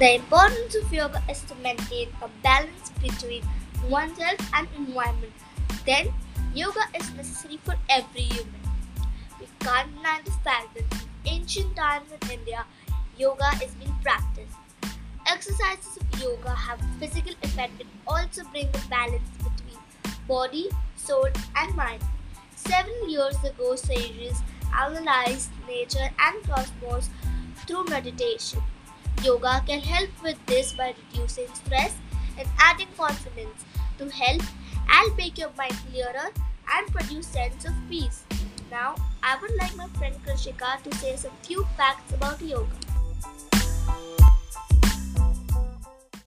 The importance of yoga is to maintain a balance between oneself and environment. Then, yoga is necessary for every human. We can't deny the fact that in ancient times in India, yoga is being practiced. Exercises of yoga have physical effect and also bring a balance between body, soul, and mind. Seven years ago, sages analyzed nature and cosmos through meditation. Yoga can help with this by reducing stress and adding confidence. To help, I'll make your mind clearer and produce sense of peace. Now, I would like my friend Krishika to say some few facts about yoga.